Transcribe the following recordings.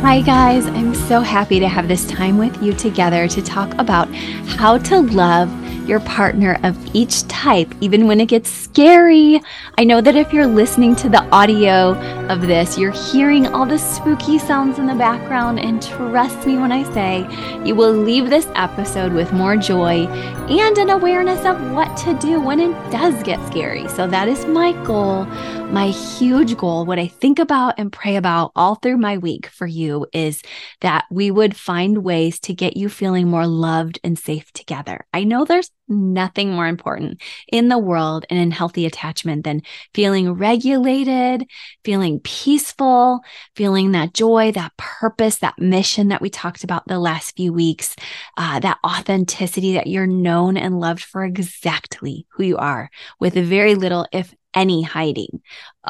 Hi, guys. I'm so happy to have this time with you together to talk about how to love your partner of each type, even when it gets scary. I know that if you're listening to the audio of this, you're hearing all the spooky sounds in the background. And trust me when I say you will leave this episode with more joy and an awareness of what to do when it does get scary. So, that is my goal, my huge goal. What I think about and pray about all through my week for you is that we would find ways to get you feeling more loved and safe together. I know there's nothing more important in the world and in healthy attachment than feeling regulated, feeling peaceful, feeling that joy, that purpose, that mission that we talked about the last few weeks, uh, that authenticity that you're known and loved for exactly who you are with very little, if any hiding.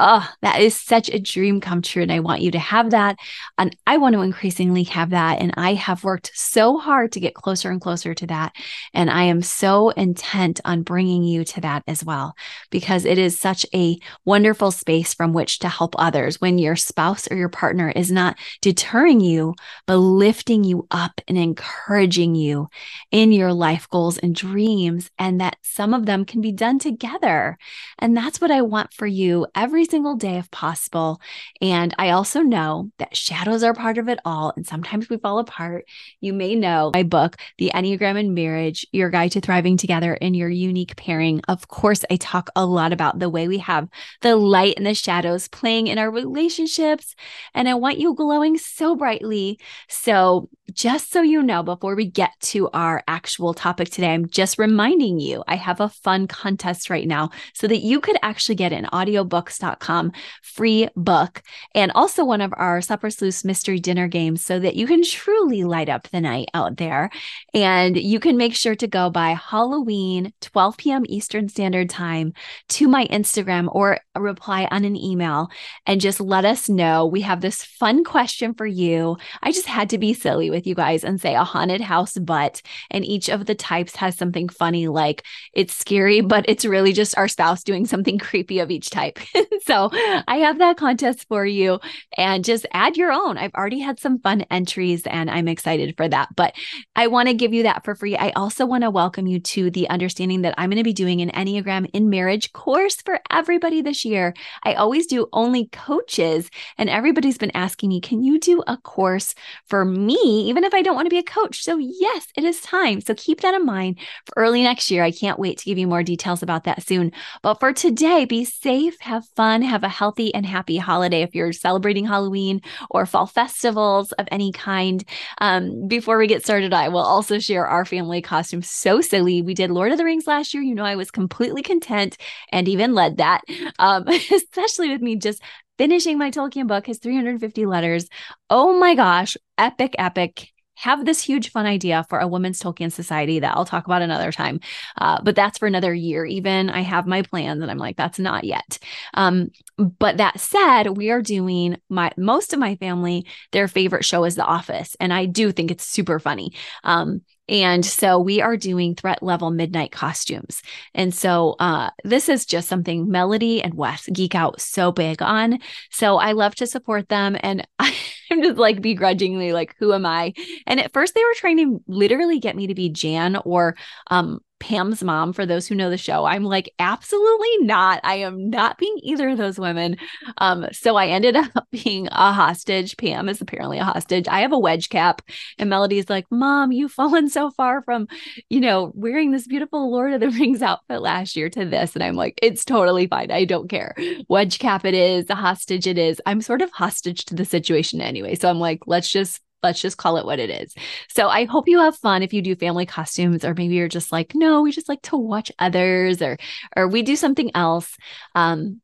Oh, that is such a dream come true. And I want you to have that. And I want to increasingly have that. And I have worked so hard to get closer and closer to that. And I am so intent on bringing you to that as well, because it is such a wonderful space from which to help others when your spouse or your partner is not deterring you, but lifting you up and encouraging you in your life goals and dreams. And that some of them can be done together. And that's what I want for you every single day if possible. And I also know that shadows are part of it all. And sometimes we fall apart. You may know my book, The Enneagram in Marriage, Your Guide to Thriving Together in Your Unique Pairing. Of course, I talk a lot about the way we have the light and the shadows playing in our relationships. And I want you glowing so brightly. So, just so you know, before we get to our actual topic today, I'm just reminding you I have a fun contest right now so that you could actually get an audiobooks.com free book and also one of our Supper Sleuths mystery dinner games so that you can truly light up the night out there. And you can make sure to go by Halloween, 12 p.m. Eastern Standard Time to my Instagram or reply on an email and just let us know. We have this fun question for you. I just had to be silly with you guys and say a haunted house but, and each of the types has something funny like it's scary, but it's really just our spouse doing something creepy of each type. so I have that contest for you and just add your own. I've already had some fun entries and I'm excited for that. But I want to give you that for free. I also want to welcome you to the understanding that I'm going to be doing an Enneagram in Marriage course for everybody this year. I always do only coaches, and everybody's been asking me, can you do a course for me, even if I don't want to be a coach? So, yes, it is time. So, keep that in mind for early next year. I can't wait to give you more details about that soon. But for today, be safe, have fun, have a healthy and happy holiday if you're celebrating Halloween or fall festivals of any kind. Um, before we get started, I will also share our family costume. So silly. We did Lord of the Rings last year. You know, I was completely content and even led that, um, especially with me just finishing my Tolkien book, his 350 letters. Oh my gosh, epic, epic have this huge fun idea for a women's Tolkien society that I'll talk about another time. Uh, but that's for another year. Even I have my plans, and I'm like, that's not yet. Um, but that said, we are doing my most of my family. Their favorite show is The Office, and I do think it's super funny. Um, and so we are doing threat level midnight costumes. And so uh, this is just something Melody and Wes geek out so big on. So I love to support them. And I'm just like begrudgingly like, who am I? And at first they were trying to literally get me to be Jan or um, Pam's mom, for those who know the show. I'm like, absolutely not. I am not being either of those women. Um, so I ended up being a hostage. Pam is apparently a hostage. I have a wedge cap, and Melody's like, Mom, you've fallen so far from, you know, wearing this beautiful Lord of the Rings outfit last year to this. And I'm like, it's totally fine. I don't care. Wedge cap it is, a hostage it is. I'm sort of hostage to the situation anyway. So I'm like, let's just let's just call it what it is. So I hope you have fun if you do family costumes, or maybe you're just like, no, we just like to watch others, or or we do something else. Um,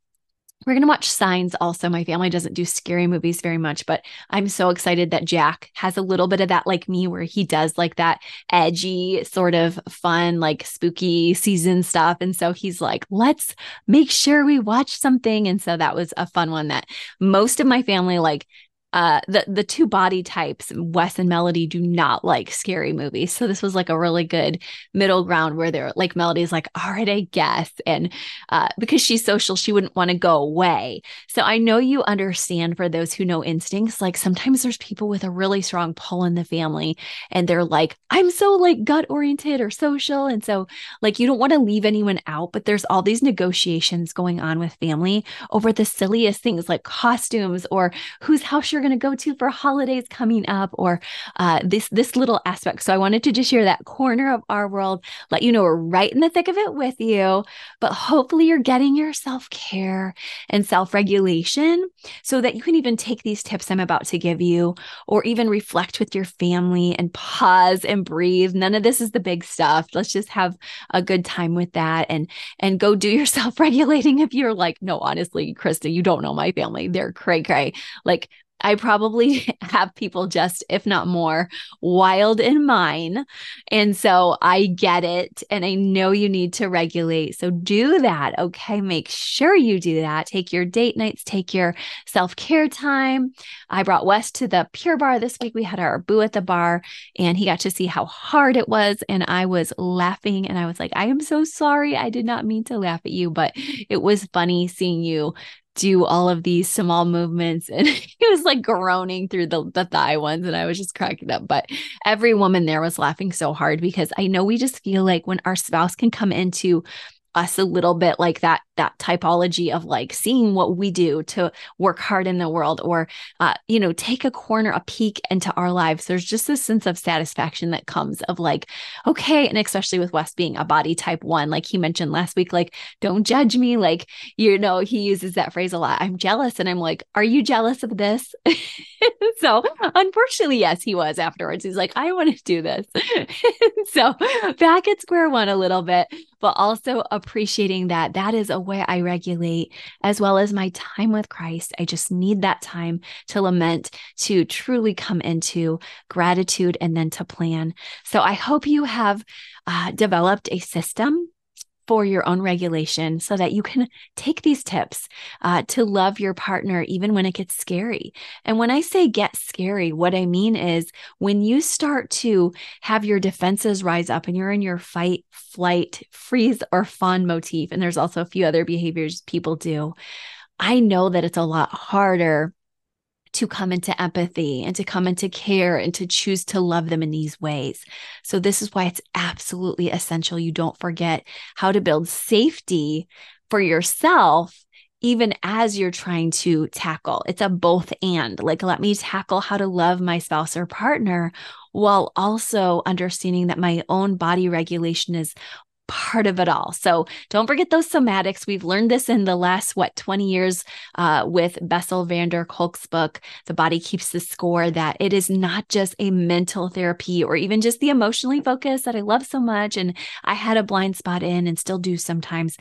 we're going to watch Signs also. My family doesn't do scary movies very much, but I'm so excited that Jack has a little bit of that like me, where he does like that edgy, sort of fun, like spooky season stuff. And so he's like, let's make sure we watch something. And so that was a fun one that most of my family like uh, the the two body types, Wes and Melody, do not like scary movies. So this was like a really good middle ground where they're like Melody's like, all right, I guess, and uh, because she's social, she wouldn't want to go away. So I know you understand for those who know instincts. Like sometimes there's people with a really strong pull in the family, and they're like, I'm so like gut oriented or social, and so like you don't want to leave anyone out, but there's all these negotiations going on with family over the silliest things like costumes or whose house you're going to go to for holidays coming up or uh, this this little aspect. So I wanted to just share that corner of our world, let you know we're right in the thick of it with you, but hopefully you're getting your self-care and self-regulation so that you can even take these tips I'm about to give you or even reflect with your family and pause and breathe. None of this is the big stuff. Let's just have a good time with that and and go do your self-regulating if you're like, no, honestly, Krista, you don't know my family. They're cray cray. Like I probably have people just, if not more, wild in mine. And so I get it. And I know you need to regulate. So do that. Okay. Make sure you do that. Take your date nights, take your self care time. I brought Wes to the Pure Barre this week. We had our boo at the bar and he got to see how hard it was. And I was laughing and I was like, I am so sorry. I did not mean to laugh at you, but it was funny seeing you do all of these small movements and he was like groaning through the, the thigh ones and i was just cracking up but every woman there was laughing so hard because i know we just feel like when our spouse can come into us a little bit like that that typology of like seeing what we do to work hard in the world or uh, you know take a corner a peek into our lives. There's just this sense of satisfaction that comes of like okay and especially with wes being a body type one like he mentioned last week like don't judge me like you know he uses that phrase a lot. I'm jealous and i'm like are you jealous of this so unfortunately yes he was afterwards he's like i want to do this so back at square one a little bit but also appreciating that that is a way I regulate, as well as my time with Christ. I just need that time to lament, to truly come into gratitude, and then to plan. So I hope you have uh, developed a system for your own regulation so that you can take these tips uh, to love your partner even when it gets scary. And when I say get scary, what I mean is when you start to have your defenses rise up and you're in your fight, flight, freeze, or fawn motif, and there's also a few other behaviors people do. I know that it's a lot harder to come into empathy and to come into care and to choose to love them in these ways. So, this is why it's absolutely essential you don't forget how to build safety for yourself even as you're trying to tackle. It's a both and. Like, let me tackle how to love my spouse or partner while also understanding that my own body regulation is part of it all. So don't forget those somatics. We've learned this in the last, what, 20 years uh, with Bessel van der Kolk's book, The Body Keeps the Score, that it is not just a mental therapy or even just the emotionally focused that I love so much. And I had a blind spot in and still do sometimes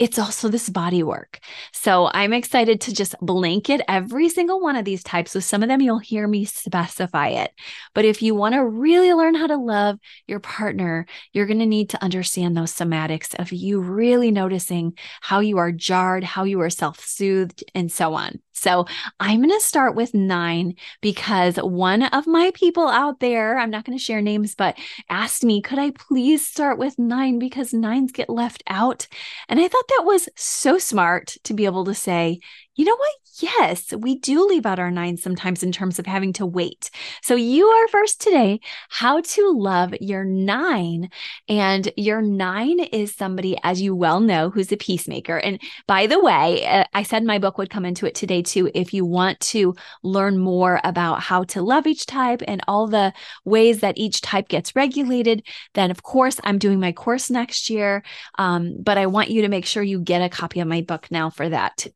it's also this body work. So I'm excited to just blanket every single one of these types. With some of them you'll hear me specify it. But if you want to really learn how to love your partner, you're going to need to understand those somatics of you really noticing how you are jarred, how you are self soothed, and so on. So I'm going to start with nine because one of my people out there, I'm not going to share names, but asked me, could I please start with nine because nines get left out? And I thought that was so smart to be able to say, you know what? Yes, we do leave out our nine sometimes in terms of having to wait. So you are first today, how to love your nine. And your nine is somebody, as you well know, who's a peacemaker. And by the way, uh, I said my book would come into it today too. If you want to learn more about how to love each type and all the ways that each type gets regulated, then of course I'm doing my course next year. Um, but I want you to make sure you get a copy of my book now for that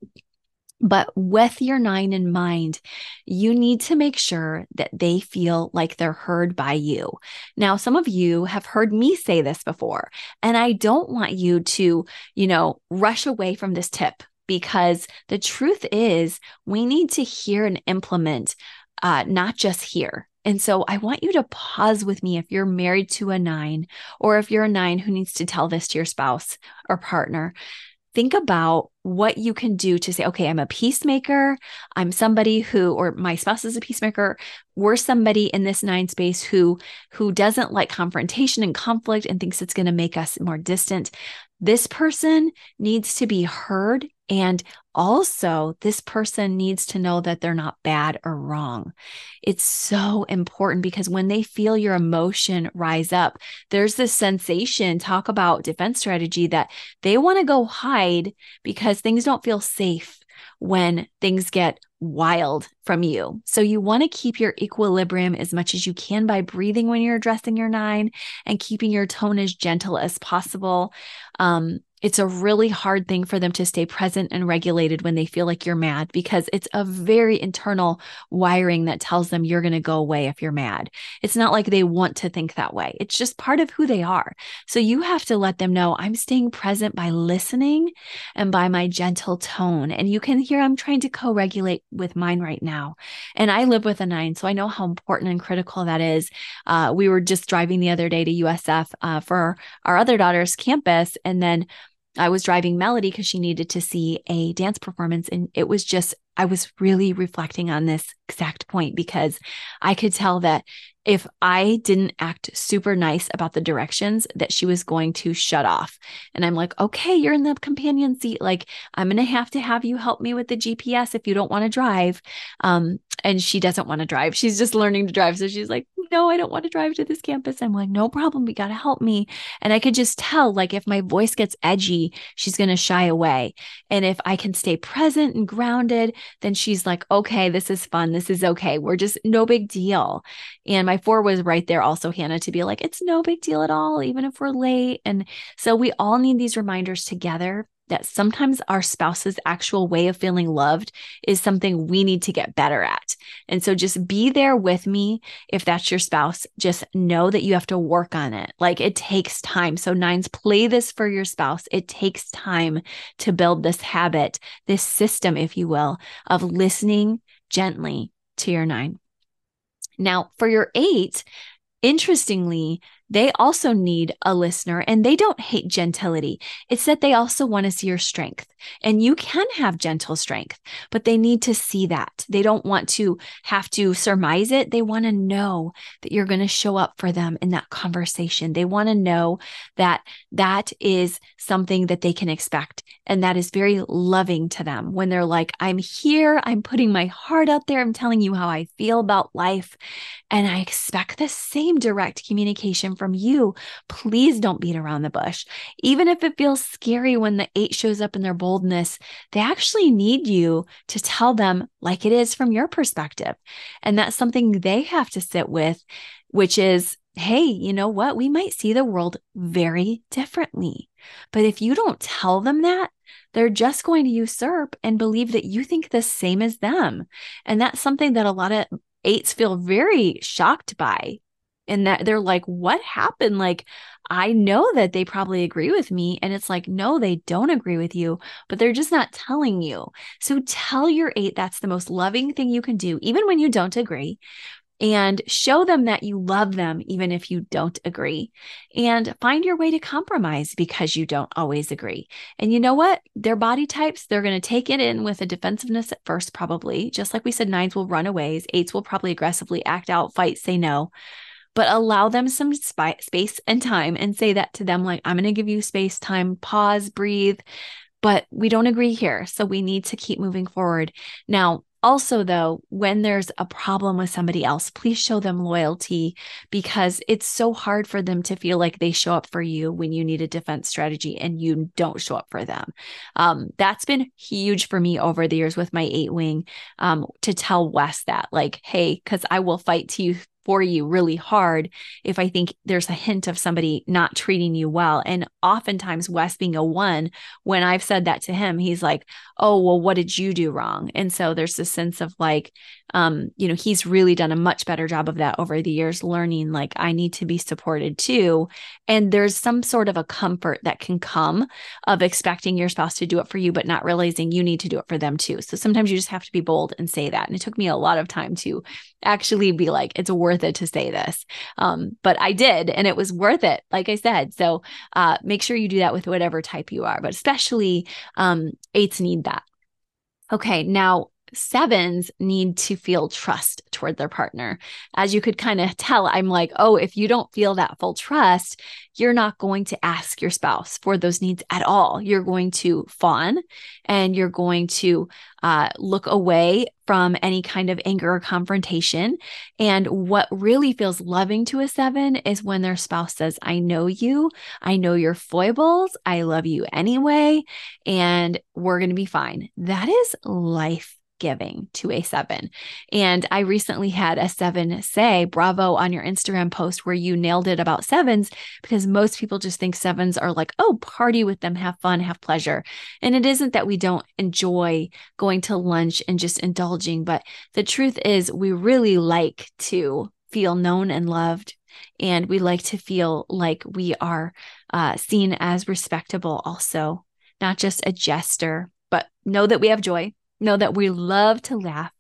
But with your nine in mind, you need to make sure that they feel like they're heard by you. Now, some of you have heard me say this before, and I don't want you to, you know, rush away from this tip because the truth is we need to hear and implement, uh, not just hear. And so I want you to pause with me if you're married to a nine, or if you're a nine who needs to tell this to your spouse or partner think about what you can do to say, okay, I'm a peacemaker. I'm somebody who, or my spouse is a peacemaker. We're somebody in this nine space who, who doesn't like confrontation and conflict and thinks it's going to make us more distant. This person needs to be heard and also, this person needs to know that they're not bad or wrong. It's so important because when they feel your emotion rise up, there's this sensation, talk about defense strategy, that they want to go hide because things don't feel safe when things get wild from you. So you want to keep your equilibrium as much as you can by breathing when you're addressing your nine and keeping your tone as gentle as possible. Um, it's a really hard thing for them to stay present and regulated when they feel like you're mad because it's a very internal wiring that tells them you're going to go away if you're mad. It's not like they want to think that way, it's just part of who they are. So you have to let them know I'm staying present by listening and by my gentle tone. And you can hear I'm trying to co regulate with mine right now. And I live with a nine, so I know how important and critical that is. Uh, we were just driving the other day to USF uh, for our other daughter's campus. And then I was driving Melody because she needed to see a dance performance. And it was just, I was really reflecting on this exact point because I could tell that if I didn't act super nice about the directions, that she was going to shut off. And I'm like, okay, you're in the companion seat. Like, I'm going to have to have you help me with the GPS if you don't want to drive. Um, and she doesn't want to drive. She's just learning to drive. So she's like, no, I don't want to drive to this campus. I'm like, no problem. You got to help me. And I could just tell, like, if my voice gets edgy, she's going to shy away. And if I can stay present and grounded, then she's like, okay, this is fun. This is okay. We're just no big deal. And my four was right there also, Hannah, to be like, it's no big deal at all, even if we're late. And so we all need these reminders together that sometimes our spouse's actual way of feeling loved is something we need to get better at. And so just be there with me. If that's your spouse, just know that you have to work on it. Like it takes time. So, nines, play this for your spouse. It takes time to build this habit, this system, if you will, of listening gently to your nine. Now, for your eight, interestingly, they also need a listener and they don't hate gentility. It's that they also want to see your strength. And you can have gentle strength, but they need to see that. They don't want to have to surmise it. They want to know that you're going to show up for them in that conversation. They want to know that that is something that they can expect. And that is very loving to them when they're like, I'm here. I'm putting my heart out there. I'm telling you how I feel about life. And I expect the same direct communication from you. Please don't beat around the bush. Even if it feels scary when the eight shows up in their boldness, they actually need you to tell them like it is from your perspective. And that's something they have to sit with, which is, hey, you know what? We might see the world very differently. But if you don't tell them that, they're just going to usurp and believe that you think the same as them. And that's something that a lot of eights feel very shocked by and that they're like what happened? Like i know that they probably agree with me and it's like no they don't agree with you but they're just not telling you. So tell your eight that's the most loving thing you can do even when you don't agree and show them that you love them even if you don't agree and find your way to compromise because you don't always agree. And you know what? Their body types they're going to take it in with a defensiveness at first probably. Just like we said nines will run away eights will probably aggressively act out fight say no but allow them some sp- space and time and say that to them like i'm going to give you space time pause breathe but we don't agree here so we need to keep moving forward now also, though, when there's a problem with somebody else, please show them loyalty because it's so hard for them to feel like they show up for you when you need a defense strategy and you don't show up for them. Um, that's been huge for me over the years with my eight wing um, to tell Wes that, like, hey, because I will fight to you for you really hard if I think there's a hint of somebody not treating you well. And oftentimes, Wes being a one, when I've said that to him, he's like, Oh, well, what did you do wrong? And so there's this sense of like, um, you know, he's really done a much better job of that over the years, learning like I need to be supported too. And there's some sort of a comfort that can come of expecting your spouse to do it for you, but not realizing you need to do it for them too. So sometimes you just have to be bold and say that. And it took me a lot of time to actually be like, it's worth it to say this. Um, but I did, and it was worth it, like I said. So uh, make sure you do that with whatever type you are, but especially um, eights need that. Okay, now sevens need to feel trust toward their partner. As you could kind of tell, I'm like, oh, if you don't feel that full trust, you're not going to ask your spouse for those needs at all. You're going to fawn and you're going to uh, look away from any kind of anger or confrontation. And what really feels loving to a seven is when their spouse says, I know you, I know your foibles, I love you anyway, and we're going to be fine. That is life giving to a seven. And I recently had a seven say, bravo on your Instagram post where you nailed it about sevens, because most people just think sevens are like, oh, party with them, have fun, have pleasure. And it isn't that we don't enjoy going to lunch and just indulging, but the truth is, we really like to feel known and loved. And we like to feel like we are uh, seen as respectable, also, not just a jester, but know that we have joy, Know that we love to laugh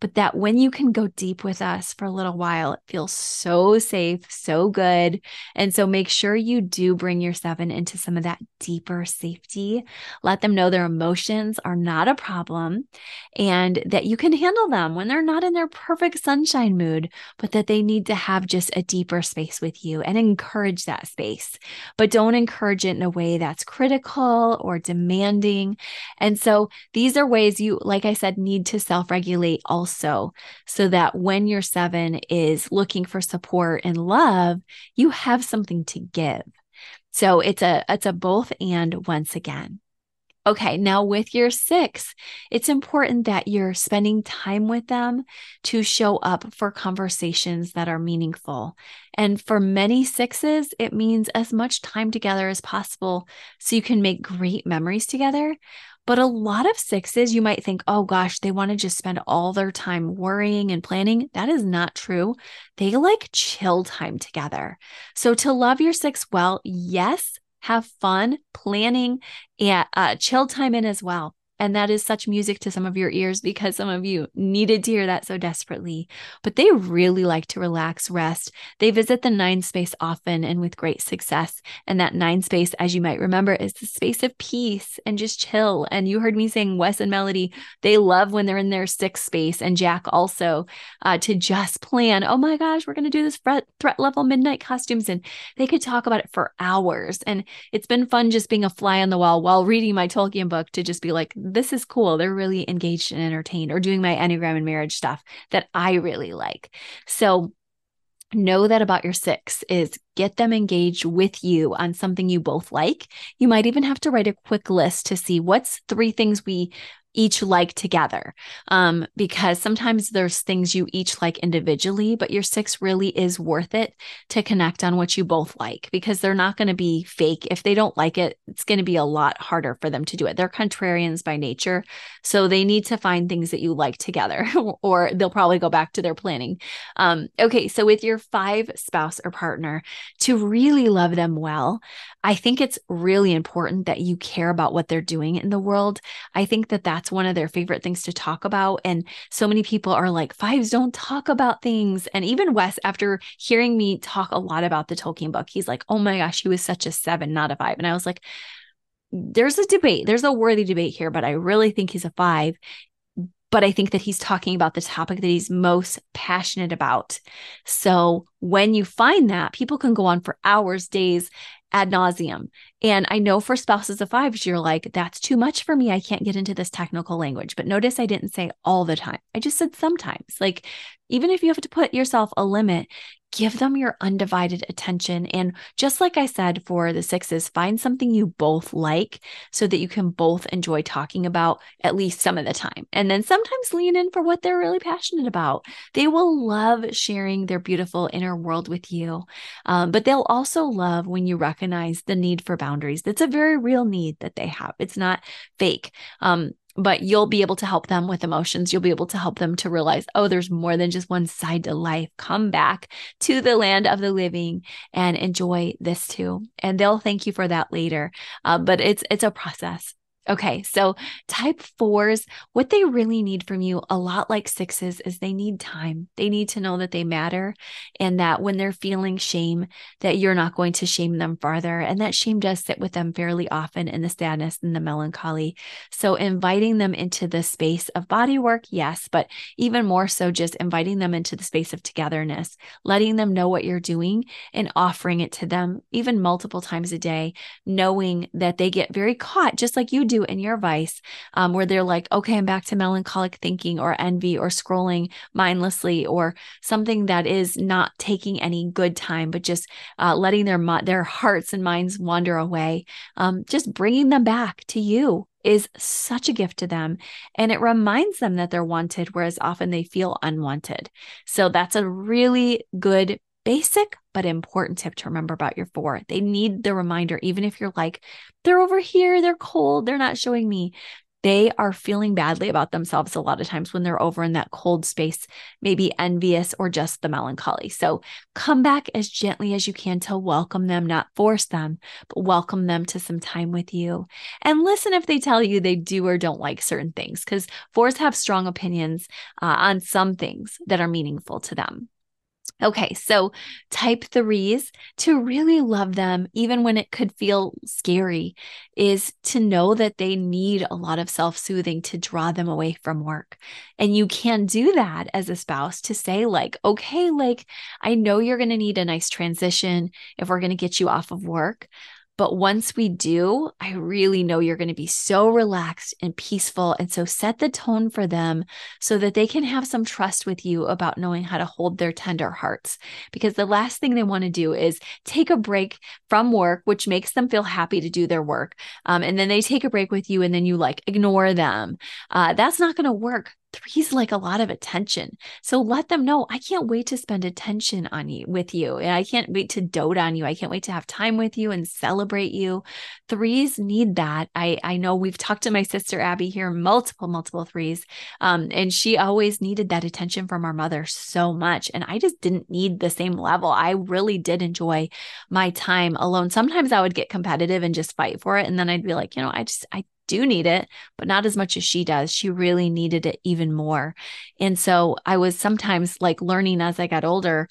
but that when you can go deep with us for a little while, it feels so safe, so good. And so make sure you do bring your seven into some of that deeper safety. Let them know their emotions are not a problem and that you can handle them when they're not in their perfect sunshine mood, but that they need to have just a deeper space with you and encourage that space. But don't encourage it in a way that's critical or demanding. And so these are ways you, like I said, need to self regulate also, so that when your seven is looking for support and love, you have something to give. So it's a it's a both and once again. Okay, now with your six, it's important that you're spending time with them to show up for conversations that are meaningful. And for many sixes, it means as much time together as possible so you can make great memories together. But a lot of sixes, you might think, oh gosh, they want to just spend all their time worrying and planning. That is not true. They like chill time together. So to love your six well, yes, have fun planning and uh, chill time in as well. And that is such music to some of your ears because some of you needed to hear that so desperately. But they really like to relax, rest. They visit the nine space often and with great success. And that nine space, as you might remember, is the space of peace and just chill. And you heard me saying Wes and Melody, they love when they're in their six space, and Jack also uh, to just plan, oh my gosh, we're going to do this threat, threat level midnight costumes. And they could talk about it for hours. And it's been fun just being a fly on the wall while reading my Tolkien book to just be like, this is cool. They're really engaged and entertained, or doing my Enneagram and marriage stuff that I really like. So know that about your six is get them engaged with you on something you both like. You might even have to write a quick list to see what's three things we each like together. Um, because sometimes there's things you each like individually, but your six really is worth it to connect on what you both like because they're not going to be fake. If they don't like it, it's going to be a lot harder for them to do it. They're contrarians by nature. So they need to find things that you like together or they'll probably go back to their planning. Um, okay. So with your five spouse or partner, to really love them well, I think it's really important that you care about what they're doing in the world. I think that that's one of their favorite things to talk about. And so many people are like, fives don't talk about things. And even Wes, after hearing me talk a lot about the Tolkien book, he's like, oh my gosh, he was such a seven, not a five. And I was like, there's a debate. There's a worthy debate here, but I really think he's a five but I think that he's talking about the topic that he's most passionate about. So when you find that, people can go on for hours, days, ad nauseum. And I know for spouses of fives, you're like, that's too much for me. I can't get into this technical language. But notice I didn't say all the time. I just said sometimes. Like, even if you have to put yourself a limit, give them your undivided attention. And just like I said for the sixes, find something you both like so that you can both enjoy talking about at least some of the time. And then sometimes lean in for what they're really passionate about. They will love sharing their beautiful inner world with you, um, but they'll also love when you recognize the need for boundaries. That's a very real need that they have, it's not fake. Um, but you'll be able to help them with emotions. You'll be able to help them to realize, oh, there's more than just one side to life. Come back to the land of the living and enjoy this too. And they'll thank you for that later. Uh, but it's it's a process. Okay, so type fours, what they really need from you, a lot like sixes, is they need time. They need to know that they matter and that when they're feeling shame, that you're not going to shame them farther. And that shame does sit with them fairly often in the sadness and the melancholy. So inviting them into the space of body work, yes, but even more so, just inviting them into the space of togetherness, letting them know what you're doing and offering it to them, even multiple times a day, knowing that they get very caught, just like you do in your vice, um, where they're like, okay, I'm back to melancholic thinking or envy or scrolling mindlessly or something that is not taking any good time, but just uh, letting their their hearts and minds wander away. Um, just bringing them back to you is such a gift to them. And it reminds them that they're wanted, whereas often they feel unwanted. So that's a really good basic but important tip to remember about your four. They need the reminder, even if you're like, they're over here, they're cold, they're not showing me. They are feeling badly about themselves a lot of times when they're over in that cold space, maybe envious or just the melancholy. So come back as gently as you can to welcome them, not force them, but welcome them to some time with you. And listen if they tell you they do or don't like certain things, because fours have strong opinions uh, on some things that are meaningful to them. Okay, so type threes to really love them, even when it could feel scary, is to know that they need a lot of self soothing to draw them away from work. And you can do that as a spouse to say, like, okay, like, I know you're going to need a nice transition if we're going to get you off of work. But once we do, I really know you're going to be so relaxed and peaceful. And so set the tone for them so that they can have some trust with you about knowing how to hold their tender hearts. Because the last thing they want to do is take a break from work, which makes them feel happy to do their work. Um, and then they take a break with you and then you like ignore them. Uh, that's not going to work threes like a lot of attention. So let them know I can't wait to spend attention on you with you. And I can't wait to dote on you. I can't wait to have time with you and celebrate you. Threes need that. I, I know we've talked to my sister Abby here, multiple, multiple threes. Um, and she always needed that attention from our mother so much. And I just didn't need the same level. I really did enjoy my time alone. Sometimes I would get competitive and just fight for it. And then I'd be like, you know, I just I do need it, but not as much as she does. She really needed it even more. And so I was sometimes like learning as I got older,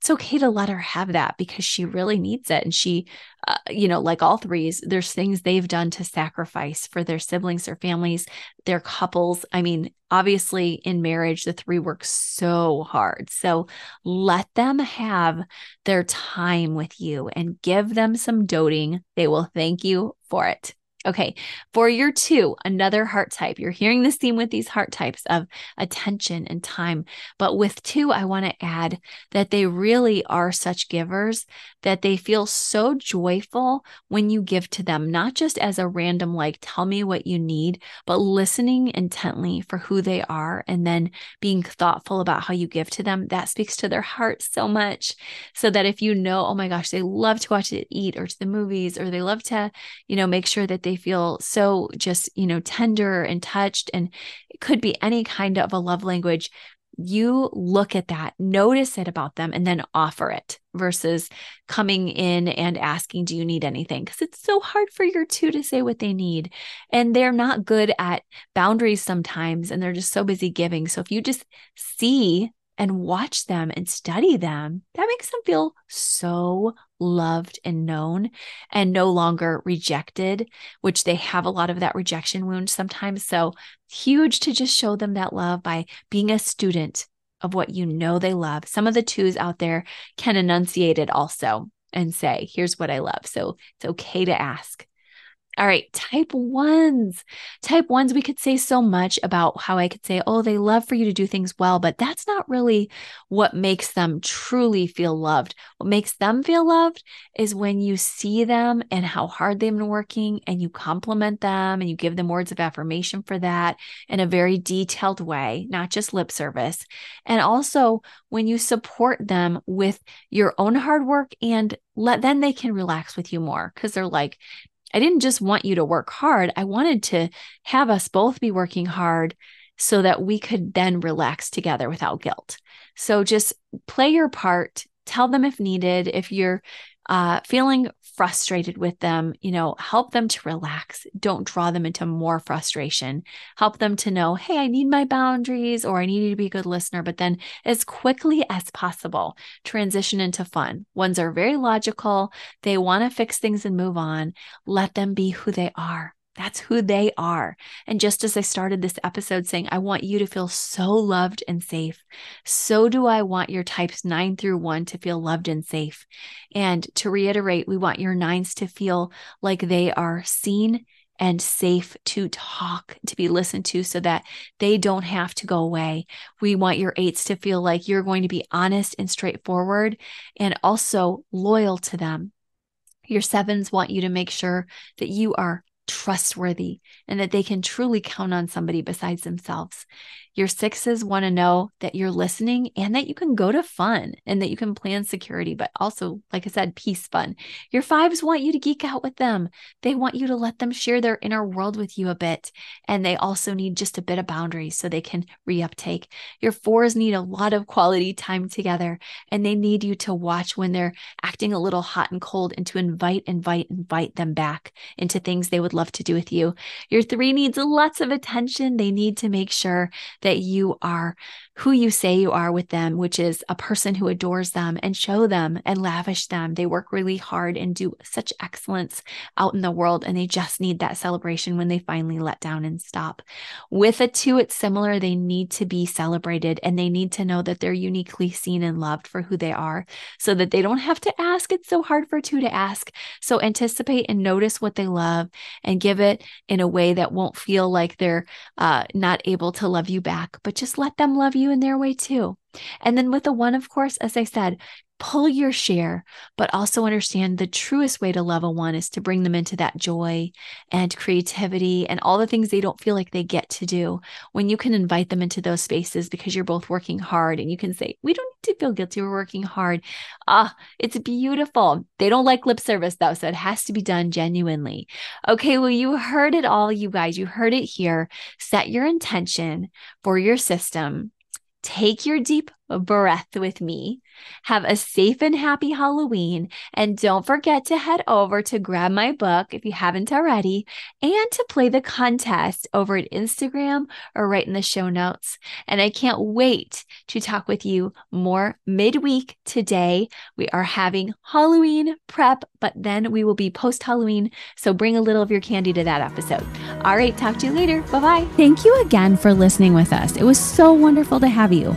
it's okay to let her have that because she really needs it. And she, uh, you know, like all threes, there's things they've done to sacrifice for their siblings, their families, their couples. I mean, obviously in marriage, the three work so hard. So let them have their time with you and give them some doting. They will thank you for it. Okay, for your two, another heart type. You're hearing this theme with these heart types of attention and time. But with two, I want to add that they really are such givers that they feel so joyful when you give to them, not just as a random, like, tell me what you need, but listening intently for who they are and then being thoughtful about how you give to them. That speaks to their heart so much. So that if you know, oh my gosh, they love to watch it eat or to the movies, or they love to, you know, make sure that they feel so just, you know, tender and touched. And it could be any kind of a love language. You look at that, notice it about them, and then offer it versus coming in and asking, Do you need anything? Because it's so hard for your two to say what they need. And they're not good at boundaries sometimes, and they're just so busy giving. So if you just see and watch them and study them, that makes them feel so loved and known and no longer rejected, which they have a lot of that rejection wound sometimes. So huge to just show them that love by being a student of what you know they love. Some of the twos out there can enunciate it also. and say, here's what I love. So it's okay to ask. All right, type ones. Type ones, we could say so much about how I could say, oh, they love for you to do things well, but that's not really what makes them truly feel loved. What makes them feel loved is when you see them and how hard they've been working and you compliment them and you give them words of affirmation for that in a very detailed way, not just lip service. And also when you support them with your own hard work and let then they can relax with you more because they're like I didn't just want you to work hard. I wanted to have us both be working hard so that we could then relax together without guilt. So just play your part, tell them if needed. If you're uh, feeling frustrated with them, you know, help them to relax. Don't draw them into more frustration. Help them to know, hey, I need my boundaries or I need you to be a good listener. But then, as quickly as possible, transition into fun. Ones are very logical, they want to fix things and move on. Let them be who they are. That's who they are. And just as I started this episode saying, I want you to feel so loved and safe, so do I want your types nine through one to feel loved and safe. And to reiterate, we want your nines to feel like they are seen and safe to talk, to be listened to so that they don't have to go away. We want your eights to feel like you're going to be honest and straightforward and also loyal to them. Your sevens want you to make sure that you are trustworthy and that they can truly count on somebody besides themselves. Your sixes want to know that you're listening and that you can go to fun and that you can plan security, but also, like I said, peace fun. Your fives want you to geek out with them. They want you to let them share their inner world with you a bit. And they also need just a bit of boundaries so they can reuptake. Your fours need a lot of quality time together and they need you to watch when they're acting a little hot and cold and to invite, invite, invite them back into things they would love to do with you. Your three needs lots of attention. They need to make sure that you are who you say you are with them, which is a person who adores them and show them and lavish them. They work really hard and do such excellence out in the world, and they just need that celebration when they finally let down and stop. With a two, it's similar. They need to be celebrated and they need to know that they're uniquely seen and loved for who they are so that they don't have to ask. It's so hard for two to ask. So anticipate and notice what they love and give it in a way that won't feel like they're uh, not able to love you back, but just let them love you in their way too. And then with the one, of course, as I said, pull your share, but also understand the truest way to love a one is to bring them into that joy and creativity and all the things they don't feel like they get to do. When you can invite them into those spaces because you're both working hard and you can say, We don't need to feel guilty, we're working hard. Ah, it's beautiful. They don't like lip service though, so it has to be done genuinely. Okay, well, you heard it all, you guys. You heard it here. Set your intention for your system. Take your deep breath with me. Have a safe and happy Halloween. And don't forget to head over to grab my book if you haven't already and to play the contest over at Instagram or right in the show notes. And I can't wait to talk with you more midweek today. We are having Halloween prep, but then we will be post Halloween. So bring a little of your candy to that episode. All right, talk to you later. Bye bye. Thank you again for listening with us. It was so wonderful to have you.